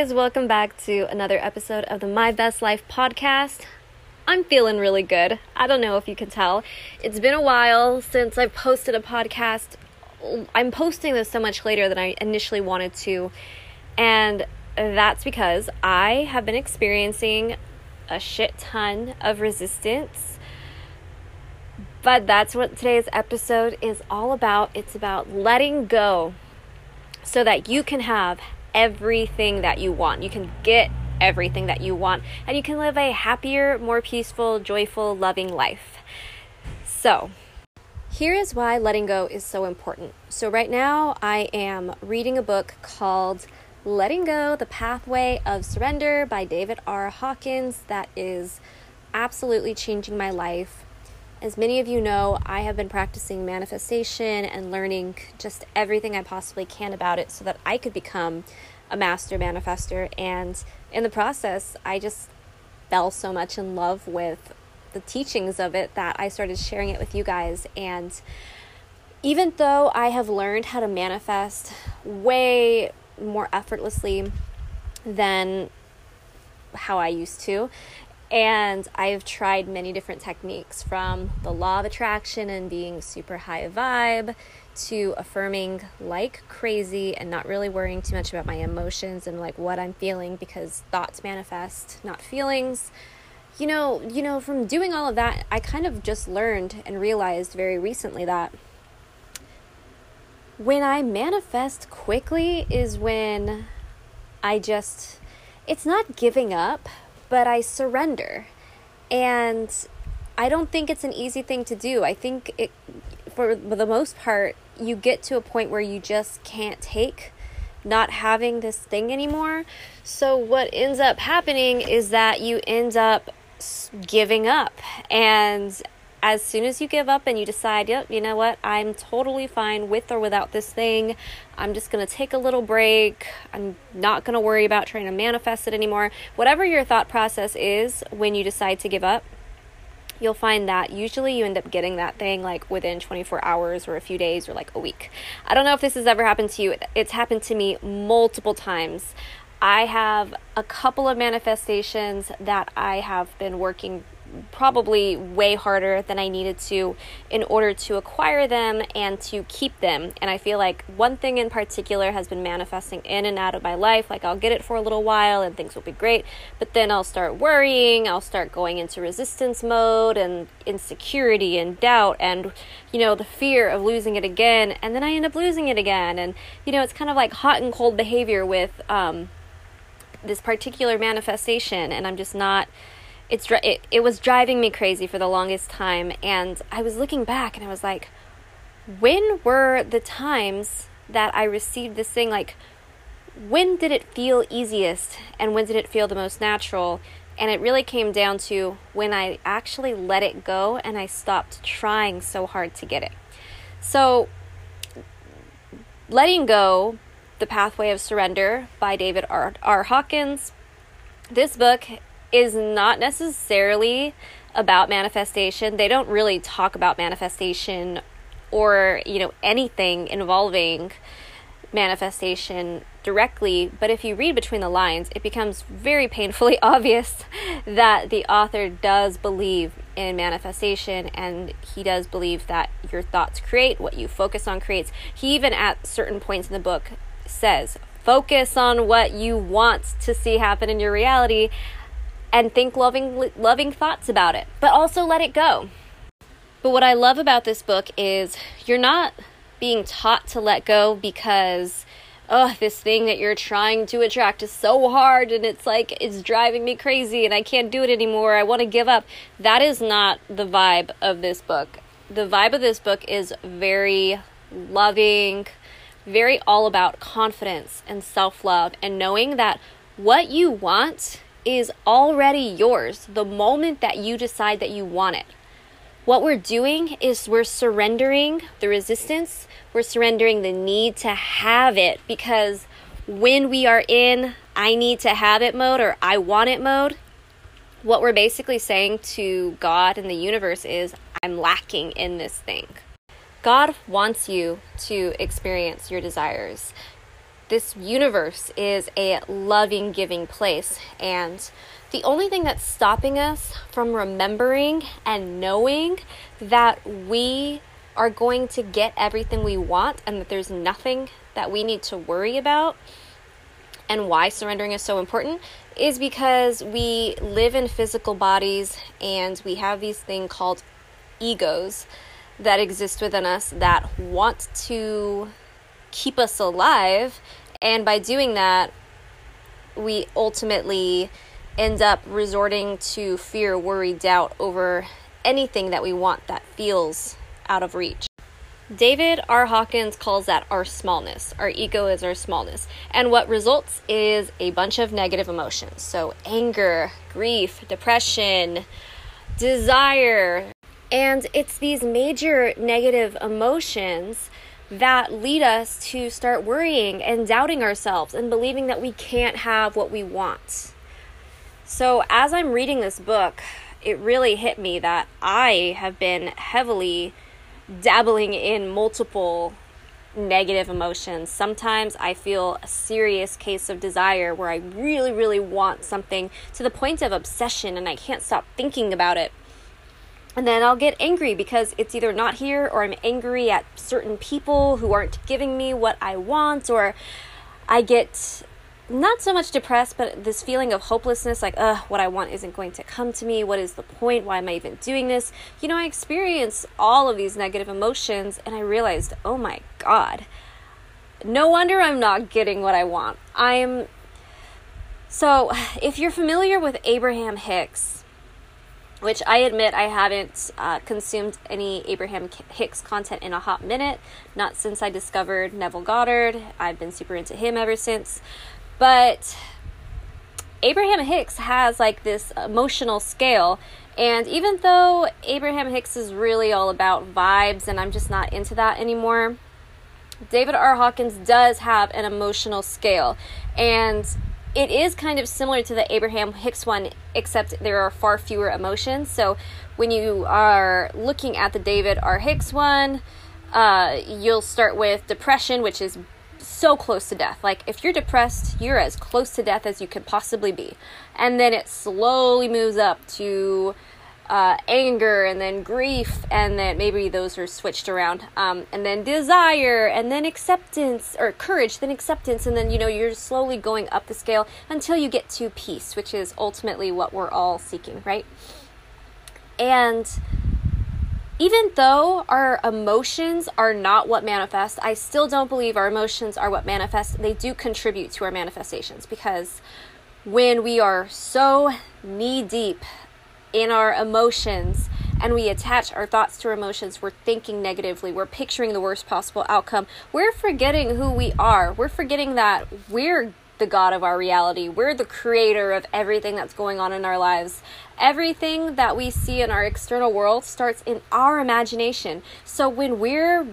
Guys, welcome back to another episode of the My Best Life podcast. I'm feeling really good. I don't know if you can tell. It's been a while since I've posted a podcast. I'm posting this so much later than I initially wanted to, and that's because I have been experiencing a shit ton of resistance. But that's what today's episode is all about. It's about letting go so that you can have everything that you want. You can get everything that you want and you can live a happier, more peaceful, joyful, loving life. So, here is why letting go is so important. So, right now, I am reading a book called Letting Go The Pathway of Surrender by David R. Hawkins that is absolutely changing my life. As many of you know, I have been practicing manifestation and learning just everything I possibly can about it so that I could become a master manifester. And in the process, I just fell so much in love with the teachings of it that I started sharing it with you guys. And even though I have learned how to manifest way more effortlessly than how I used to, and I've tried many different techniques from the law of attraction and being super high vibe to affirming like crazy and not really worrying too much about my emotions and like what I'm feeling because thoughts manifest, not feelings. You know, you know, from doing all of that, I kind of just learned and realized very recently that when I manifest quickly is when I just it's not giving up, but I surrender. And I don't think it's an easy thing to do. I think it, for the most part, you get to a point where you just can't take not having this thing anymore. So, what ends up happening is that you end up giving up. And as soon as you give up and you decide, yep, you know what, I'm totally fine with or without this thing, I'm just going to take a little break. I'm not going to worry about trying to manifest it anymore. Whatever your thought process is when you decide to give up, you'll find that usually you end up getting that thing like within 24 hours or a few days or like a week. I don't know if this has ever happened to you, it's happened to me multiple times. I have a couple of manifestations that I have been working probably way harder than I needed to in order to acquire them and to keep them. And I feel like one thing in particular has been manifesting in and out of my life. Like I'll get it for a little while and things will be great, but then I'll start worrying, I'll start going into resistance mode and insecurity and doubt and, you know, the fear of losing it again. And then I end up losing it again. And, you know, it's kind of like hot and cold behavior with um, this particular manifestation. And I'm just not it's it, it was driving me crazy for the longest time and i was looking back and i was like when were the times that i received this thing? Like when did it feel easiest and when did it feel the most natural? And it really came down to when i actually let it go and i stopped trying so hard to get it. So letting go the pathway of surrender by david r, r. hawkins. This book is not necessarily about manifestation. They don't really talk about manifestation or, you know, anything involving manifestation directly, but if you read between the lines, it becomes very painfully obvious that the author does believe in manifestation and he does believe that your thoughts create what you focus on creates. He even at certain points in the book says, focus on what you want to see happen in your reality and think loving loving thoughts about it, but also let it go. But what I love about this book is you're not being taught to let go because oh, this thing that you're trying to attract is so hard and it's like it's driving me crazy and I can't do it anymore. I want to give up. That is not the vibe of this book. The vibe of this book is very loving, very all about confidence and self love and knowing that what you want is already yours the moment that you decide that you want it. What we're doing is we're surrendering the resistance, we're surrendering the need to have it because when we are in I need to have it mode or I want it mode, what we're basically saying to God and the universe is I'm lacking in this thing. God wants you to experience your desires. This universe is a loving, giving place. And the only thing that's stopping us from remembering and knowing that we are going to get everything we want and that there's nothing that we need to worry about and why surrendering is so important is because we live in physical bodies and we have these things called egos that exist within us that want to keep us alive. And by doing that, we ultimately end up resorting to fear, worry, doubt over anything that we want that feels out of reach. David R. Hawkins calls that our smallness. Our ego is our smallness. And what results is a bunch of negative emotions. So, anger, grief, depression, desire. And it's these major negative emotions that lead us to start worrying and doubting ourselves and believing that we can't have what we want. So, as I'm reading this book, it really hit me that I have been heavily dabbling in multiple negative emotions. Sometimes I feel a serious case of desire where I really, really want something to the point of obsession and I can't stop thinking about it. And then I'll get angry because it's either not here or I'm angry at certain people who aren't giving me what I want or I get not so much depressed, but this feeling of hopelessness like, ugh, what I want isn't going to come to me. What is the point? Why am I even doing this? You know, I experienced all of these negative emotions and I realized, oh my God, no wonder I'm not getting what I want. I'm. So, if you're familiar with Abraham Hicks, which I admit I haven't uh, consumed any Abraham Hicks content in a hot minute, not since I discovered Neville Goddard. I've been super into him ever since. But Abraham Hicks has like this emotional scale. And even though Abraham Hicks is really all about vibes and I'm just not into that anymore, David R. Hawkins does have an emotional scale. And it is kind of similar to the Abraham Hicks one, except there are far fewer emotions. So when you are looking at the David R. Hicks one, uh, you'll start with depression, which is so close to death. Like, if you're depressed, you're as close to death as you could possibly be. And then it slowly moves up to uh, anger and then grief, and then maybe those are switched around. Um, and then desire, and then acceptance, or courage, then acceptance, and then, you know, you're slowly going up the scale until you get to peace, which is ultimately what we're all seeking, right? And even though our emotions are not what manifest, I still don't believe our emotions are what manifest. They do contribute to our manifestations because when we are so knee deep in our emotions and we attach our thoughts to our emotions, we're thinking negatively, we're picturing the worst possible outcome, we're forgetting who we are. We're forgetting that we're the God of our reality. We're the creator of everything that's going on in our lives. Everything that we see in our external world starts in our imagination. So when we're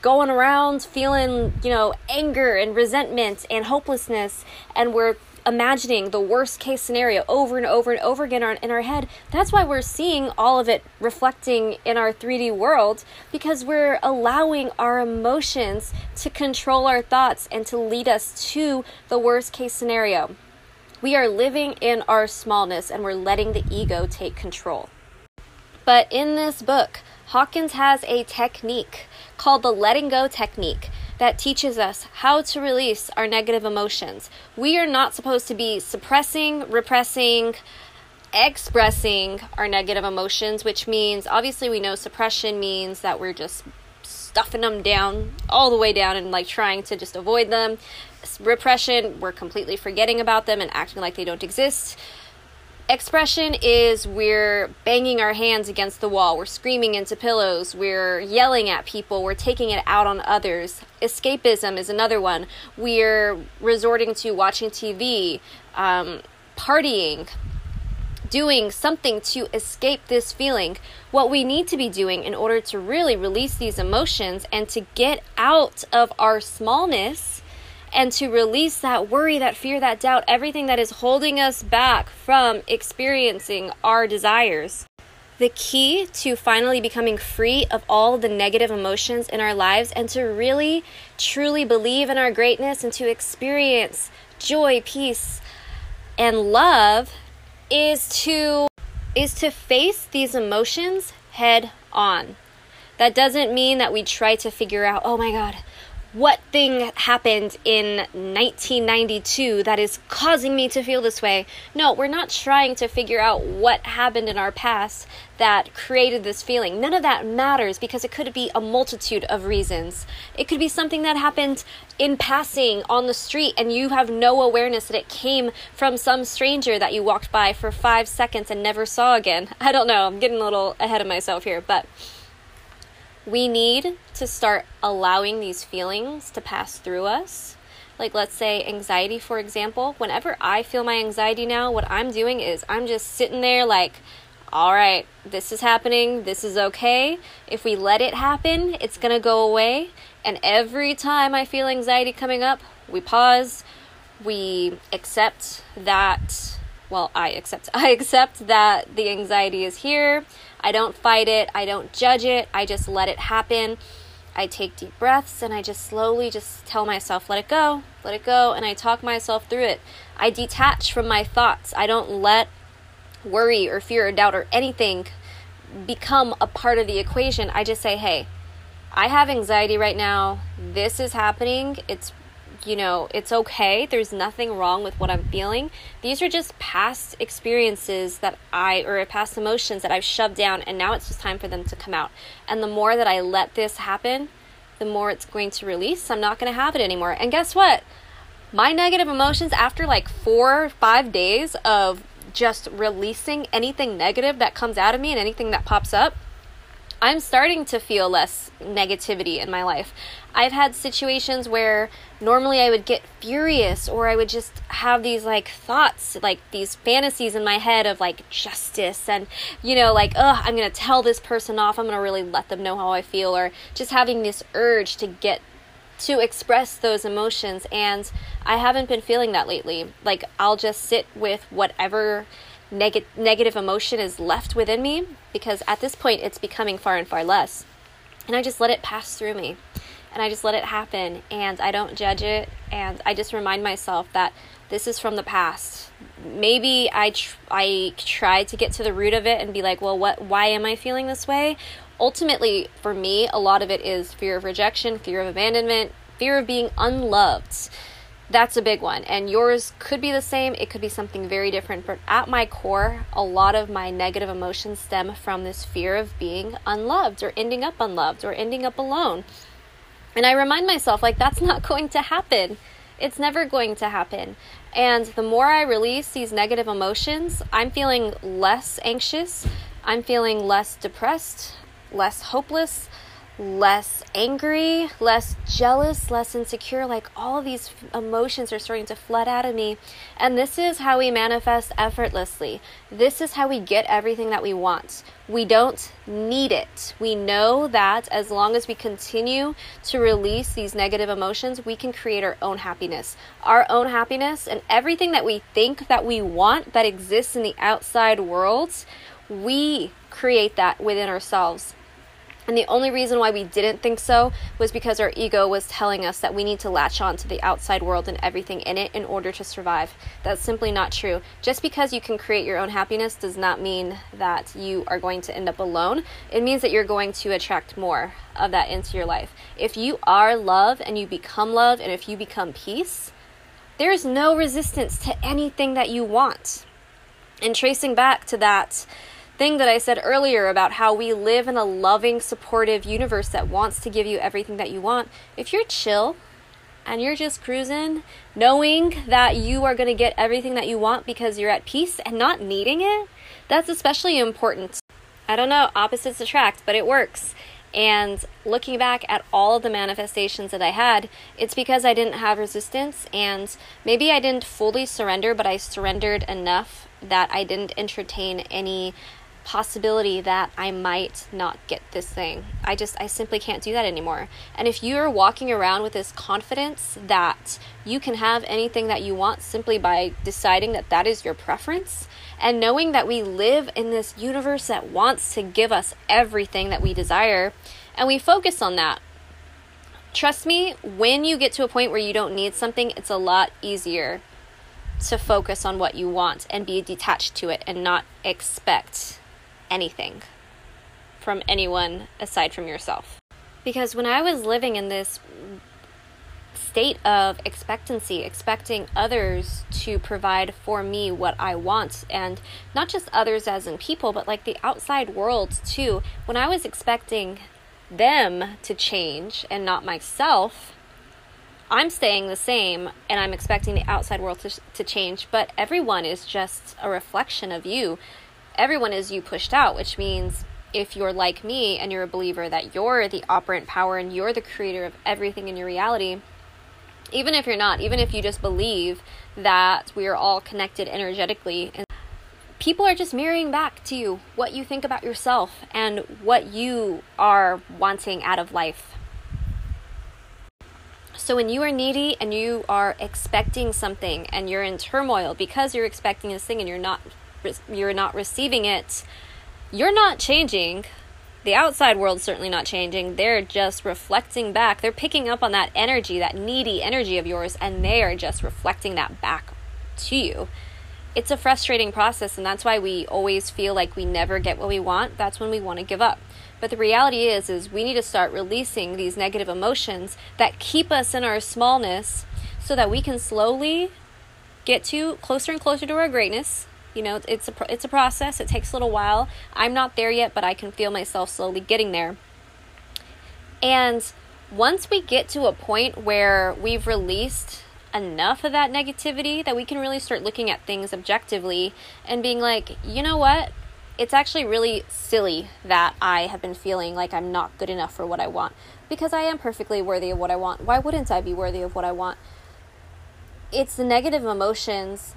going around feeling, you know, anger and resentment and hopelessness, and we're imagining the worst case scenario over and over and over again in our head. That's why we're seeing all of it reflecting in our 3D world because we're allowing our emotions to control our thoughts and to lead us to the worst case scenario. We are living in our smallness and we're letting the ego take control. But in this book, Hawkins has a technique called the letting go technique that teaches us how to release our negative emotions. We are not supposed to be suppressing, repressing, expressing our negative emotions, which means obviously we know suppression means that we're just stuffing them down all the way down and like trying to just avoid them. Repression, we're completely forgetting about them and acting like they don't exist. Expression is we're banging our hands against the wall, we're screaming into pillows, we're yelling at people, we're taking it out on others. Escapism is another one. We're resorting to watching TV, um, partying, doing something to escape this feeling. What we need to be doing in order to really release these emotions and to get out of our smallness and to release that worry, that fear, that doubt, everything that is holding us back from experiencing our desires. the key to finally becoming free of all the negative emotions in our lives and to really truly believe in our greatness and to experience joy, peace, and love is to is to face these emotions head on. That doesn't mean that we try to figure out, "Oh my god, what thing happened in 1992 that is causing me to feel this way. No, we're not trying to figure out what happened in our past that created this feeling. None of that matters because it could be a multitude of reasons. It could be something that happened in passing on the street and you have no awareness that it came from some stranger that you walked by for five seconds and never saw again. I don't know, I'm getting a little ahead of myself here, but we need to start allowing these feelings to pass through us. Like, let's say anxiety, for example. Whenever I feel my anxiety now, what I'm doing is I'm just sitting there, like, all right, this is happening, this is okay. If we let it happen, it's gonna go away. And every time I feel anxiety coming up, we pause, we accept that, well, I accept, I accept that the anxiety is here I don't fight it, I don't judge it, I just let it happen. I take deep breaths and I just slowly just tell myself, let it go, let it go, and I talk myself through it. I detach from my thoughts. I don't let worry or fear or doubt or anything become a part of the equation. I just say, hey, I have anxiety right now. This is happening. It's you know, it's okay. There's nothing wrong with what I'm feeling. These are just past experiences that I, or past emotions that I've shoved down, and now it's just time for them to come out. And the more that I let this happen, the more it's going to release. I'm not going to have it anymore. And guess what? My negative emotions, after like four, five days of just releasing anything negative that comes out of me and anything that pops up, I'm starting to feel less negativity in my life. I've had situations where normally I would get furious or I would just have these like thoughts, like these fantasies in my head of like justice and, you know, like, oh, I'm going to tell this person off. I'm going to really let them know how I feel or just having this urge to get to express those emotions. And I haven't been feeling that lately. Like, I'll just sit with whatever neg- negative emotion is left within me because at this point it's becoming far and far less. And I just let it pass through me and I just let it happen and I don't judge it and I just remind myself that this is from the past. Maybe I tr- I try to get to the root of it and be like, well, what why am I feeling this way? Ultimately, for me, a lot of it is fear of rejection, fear of abandonment, fear of being unloved that's a big one. And yours could be the same, it could be something very different. But at my core, a lot of my negative emotions stem from this fear of being unloved or ending up unloved or ending up alone. And I remind myself, like, that's not going to happen. It's never going to happen. And the more I release these negative emotions, I'm feeling less anxious, I'm feeling less depressed, less hopeless, less angry, less jealous, less insecure. Like all these emotions are starting to flood out of me. And this is how we manifest effortlessly. This is how we get everything that we want. We don't need it. We know that as long as we continue to release these negative emotions, we can create our own happiness. Our own happiness and everything that we think that we want that exists in the outside world, we create that within ourselves. And the only reason why we didn't think so was because our ego was telling us that we need to latch on to the outside world and everything in it in order to survive. That's simply not true. Just because you can create your own happiness does not mean that you are going to end up alone. It means that you're going to attract more of that into your life. If you are love and you become love and if you become peace, there is no resistance to anything that you want. And tracing back to that thing that I said earlier about how we live in a loving, supportive universe that wants to give you everything that you want, if you're chill and you're just cruising, knowing that you are going to get everything that you want because you're at peace and not needing it, that's especially important. I don't know, opposites attract, but it works. And looking back at all of the manifestations that I had, it's because I didn't have resistance and maybe I didn't fully surrender, but I surrendered enough that I didn't entertain any possibility that I might not get this thing. I just, I simply can't do that anymore. And if you're walking around with this confidence that you can have anything that you want simply by deciding that that is your preference, and knowing that we live in this universe that wants to give us everything that we desire, and we focus on that. Trust me, when you get to a point where you don't need something, it's a lot easier to focus on what you want and be detached to it and not expect anything from anyone aside from yourself. Because when I was living in this state of expectancy, expecting others to provide for me what I want, and not just others as in people, but like the outside world too, when I was expecting them to change and not myself, I'm staying the same and I'm expecting the outside world to, to change, but everyone is just a reflection of you. Everyone is you pushed out, which means if you're like me and you're a believer that you're the operant power and you're the creator of everything in your reality, even if you're not, even if you just believe that we are all connected energetically, and people are just mirroring back to you what you think about yourself and what you are wanting out of life. So when you are needy and you are expecting something and you're in turmoil because you're expecting this thing and you're not you're not receiving it, you're not changing. The outside world's certainly not changing. They're just reflecting back. They're picking up on that energy, that needy energy of yours, and they are just reflecting that back to you. It's a frustrating process, and that's why we always feel like we never get what we want. That's when we want to give up. But the reality is is we need to start releasing these negative emotions that keep us in our smallness so that we can slowly get to closer and closer to our greatness. You know, it's a it's a process. It takes a little while. I'm not there yet, but I can feel myself slowly getting there. And once we get to a point where we've released enough of that negativity that we can really start looking at things objectively and being like, you know what? it's actually really silly that I have been feeling like I'm not good enough for what I want because I am perfectly worthy of what I want. Why wouldn't I be worthy of what I want? It's the negative emotions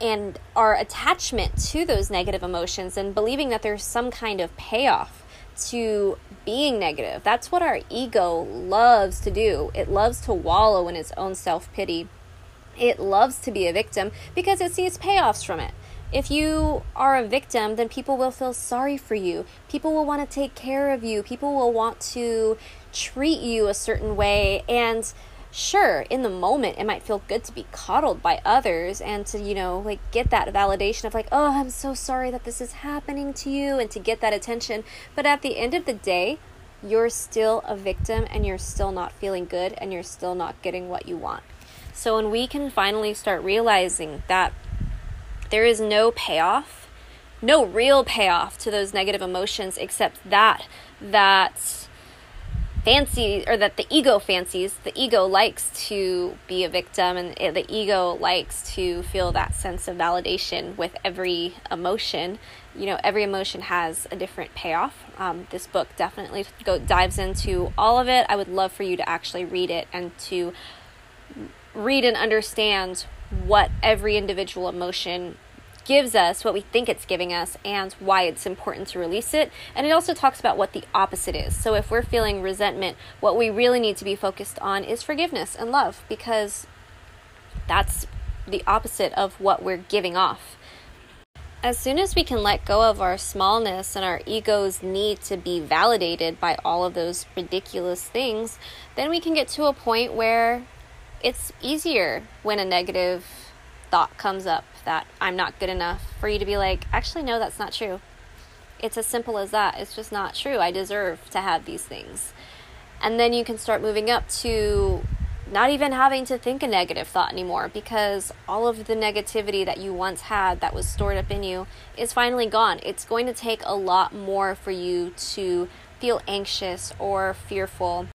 and our attachment to those negative emotions and believing that there's some kind of payoff to being negative. That's what our ego loves to do. It loves to wallow in its own self pity. It loves to be a victim because it sees payoffs from it. If you are a victim, then people will feel sorry for you. People will want to take care of you. People will want to treat you a certain way. And sure, in the moment, it might feel good to be coddled by others and to, you know, like get that validation of, like, oh, I'm so sorry that this is happening to you and to get that attention. But at the end of the day, you're still a victim and you're still not feeling good and you're still not getting what you want. So when we can finally start realizing that there is no payoff, no real payoff to those negative emotions except that that fancy or that the ego fancies the ego likes to be a victim and the ego likes to feel that sense of validation with every emotion. You know every emotion has a different payoff. Um, this book definitely go, dives into all of it. I would love for you to actually read it and to read and understand what every individual emotion gives us, what we think it's giving us, and why it's important to release it. And it also talks about what the opposite is. So if we're feeling resentment, what we really need to be focused on is forgiveness and love because that's the opposite of what we're giving off. As soon as we can let go of our smallness and our ego's need to be validated by all of those ridiculous things, then we can get to a point where it's easier when a negative thought comes up that I'm not good enough for you to be like, actually, no, that's not true. It's as simple as that. It's just not true. I deserve to have these things. And then you can start moving up to not even having to think a negative thought anymore because all of the negativity that you once had that was stored up in you is finally gone. It's going to take a lot more for you to feel anxious or fearful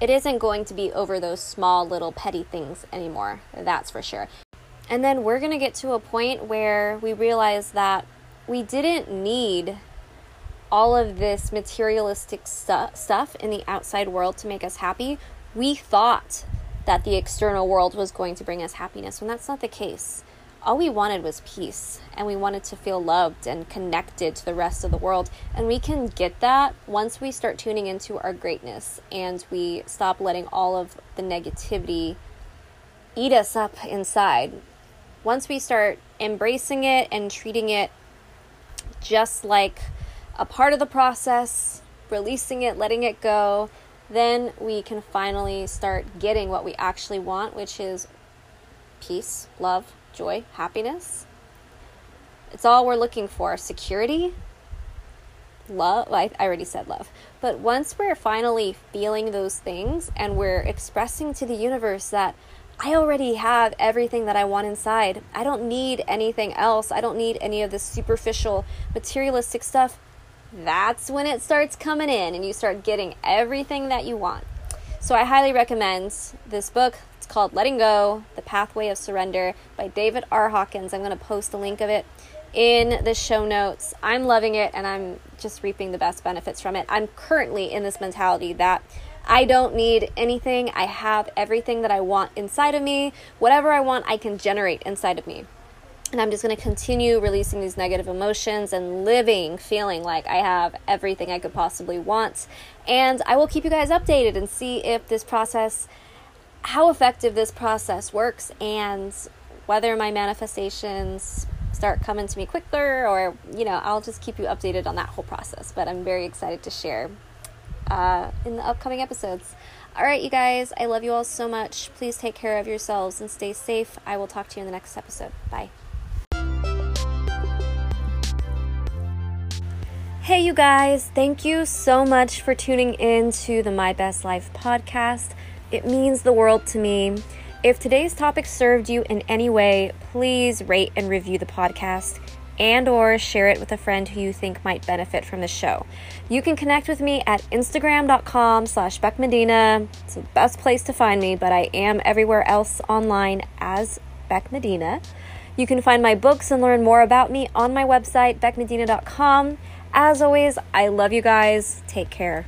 it isn't going to be over those small little petty things anymore. That's for sure. And then we're going to get to a point where we realize that we didn't need all of this materialistic stu- stuff in the outside world to make us happy. We thought that the external world was going to bring us happiness when that's not the case. all we wanted was peace and we wanted to feel loved and connected to the rest of the world. And we can get that once we start tuning into our greatness and we stop letting all of the negativity eat us up inside. Once we start embracing it and treating it just like a part of the process, releasing it, letting it go, then we can finally start getting what we actually want, which is peace, love, joy, happiness. It's all we're looking for. Security, love. I, I already said love. But once we're finally feeling those things and we're expressing to the universe that I already have everything that I want inside, I don't need anything else. I don't need any of this superficial, materialistic stuff. That's when it starts coming in and you start getting everything that you want. So I highly recommend this book. It's called Letting Go The Pathway of Surrender by David R. Hawkins. I'm going to post a link of it in the show notes. I'm loving it and I'm just reaping the best benefits from it. I'm currently in this mentality that I don't need anything. I have everything that I want inside of me. Whatever I want, I can generate inside of me. And I'm just going to continue releasing these negative emotions and living feeling like I have everything I could possibly want. And I will keep you guys updated and see if this process, how effective this process works, and whether my manifestations start coming to me quicker or, you know, I'll just keep you updated on that whole process. But I'm very excited to share uh, in the upcoming episodes. All right, you guys, I love you all so much. Please take care of yourselves and stay safe. I will talk to you in the next episode. Bye. Hey, you guys, thank you so much for tuning in to the My Best Life podcast. It means the world to me. If today's topic served you in any way, please rate and review the podcast and or share it with a friend who you think might benefit from the show. You can connect with me at instagram.com slash beckmedina. It's the best place to find me, but I am everywhere else online as Beck Medina. You can find my books and learn more about me on my website, beckmedina.com. As always, I love you guys. Take care.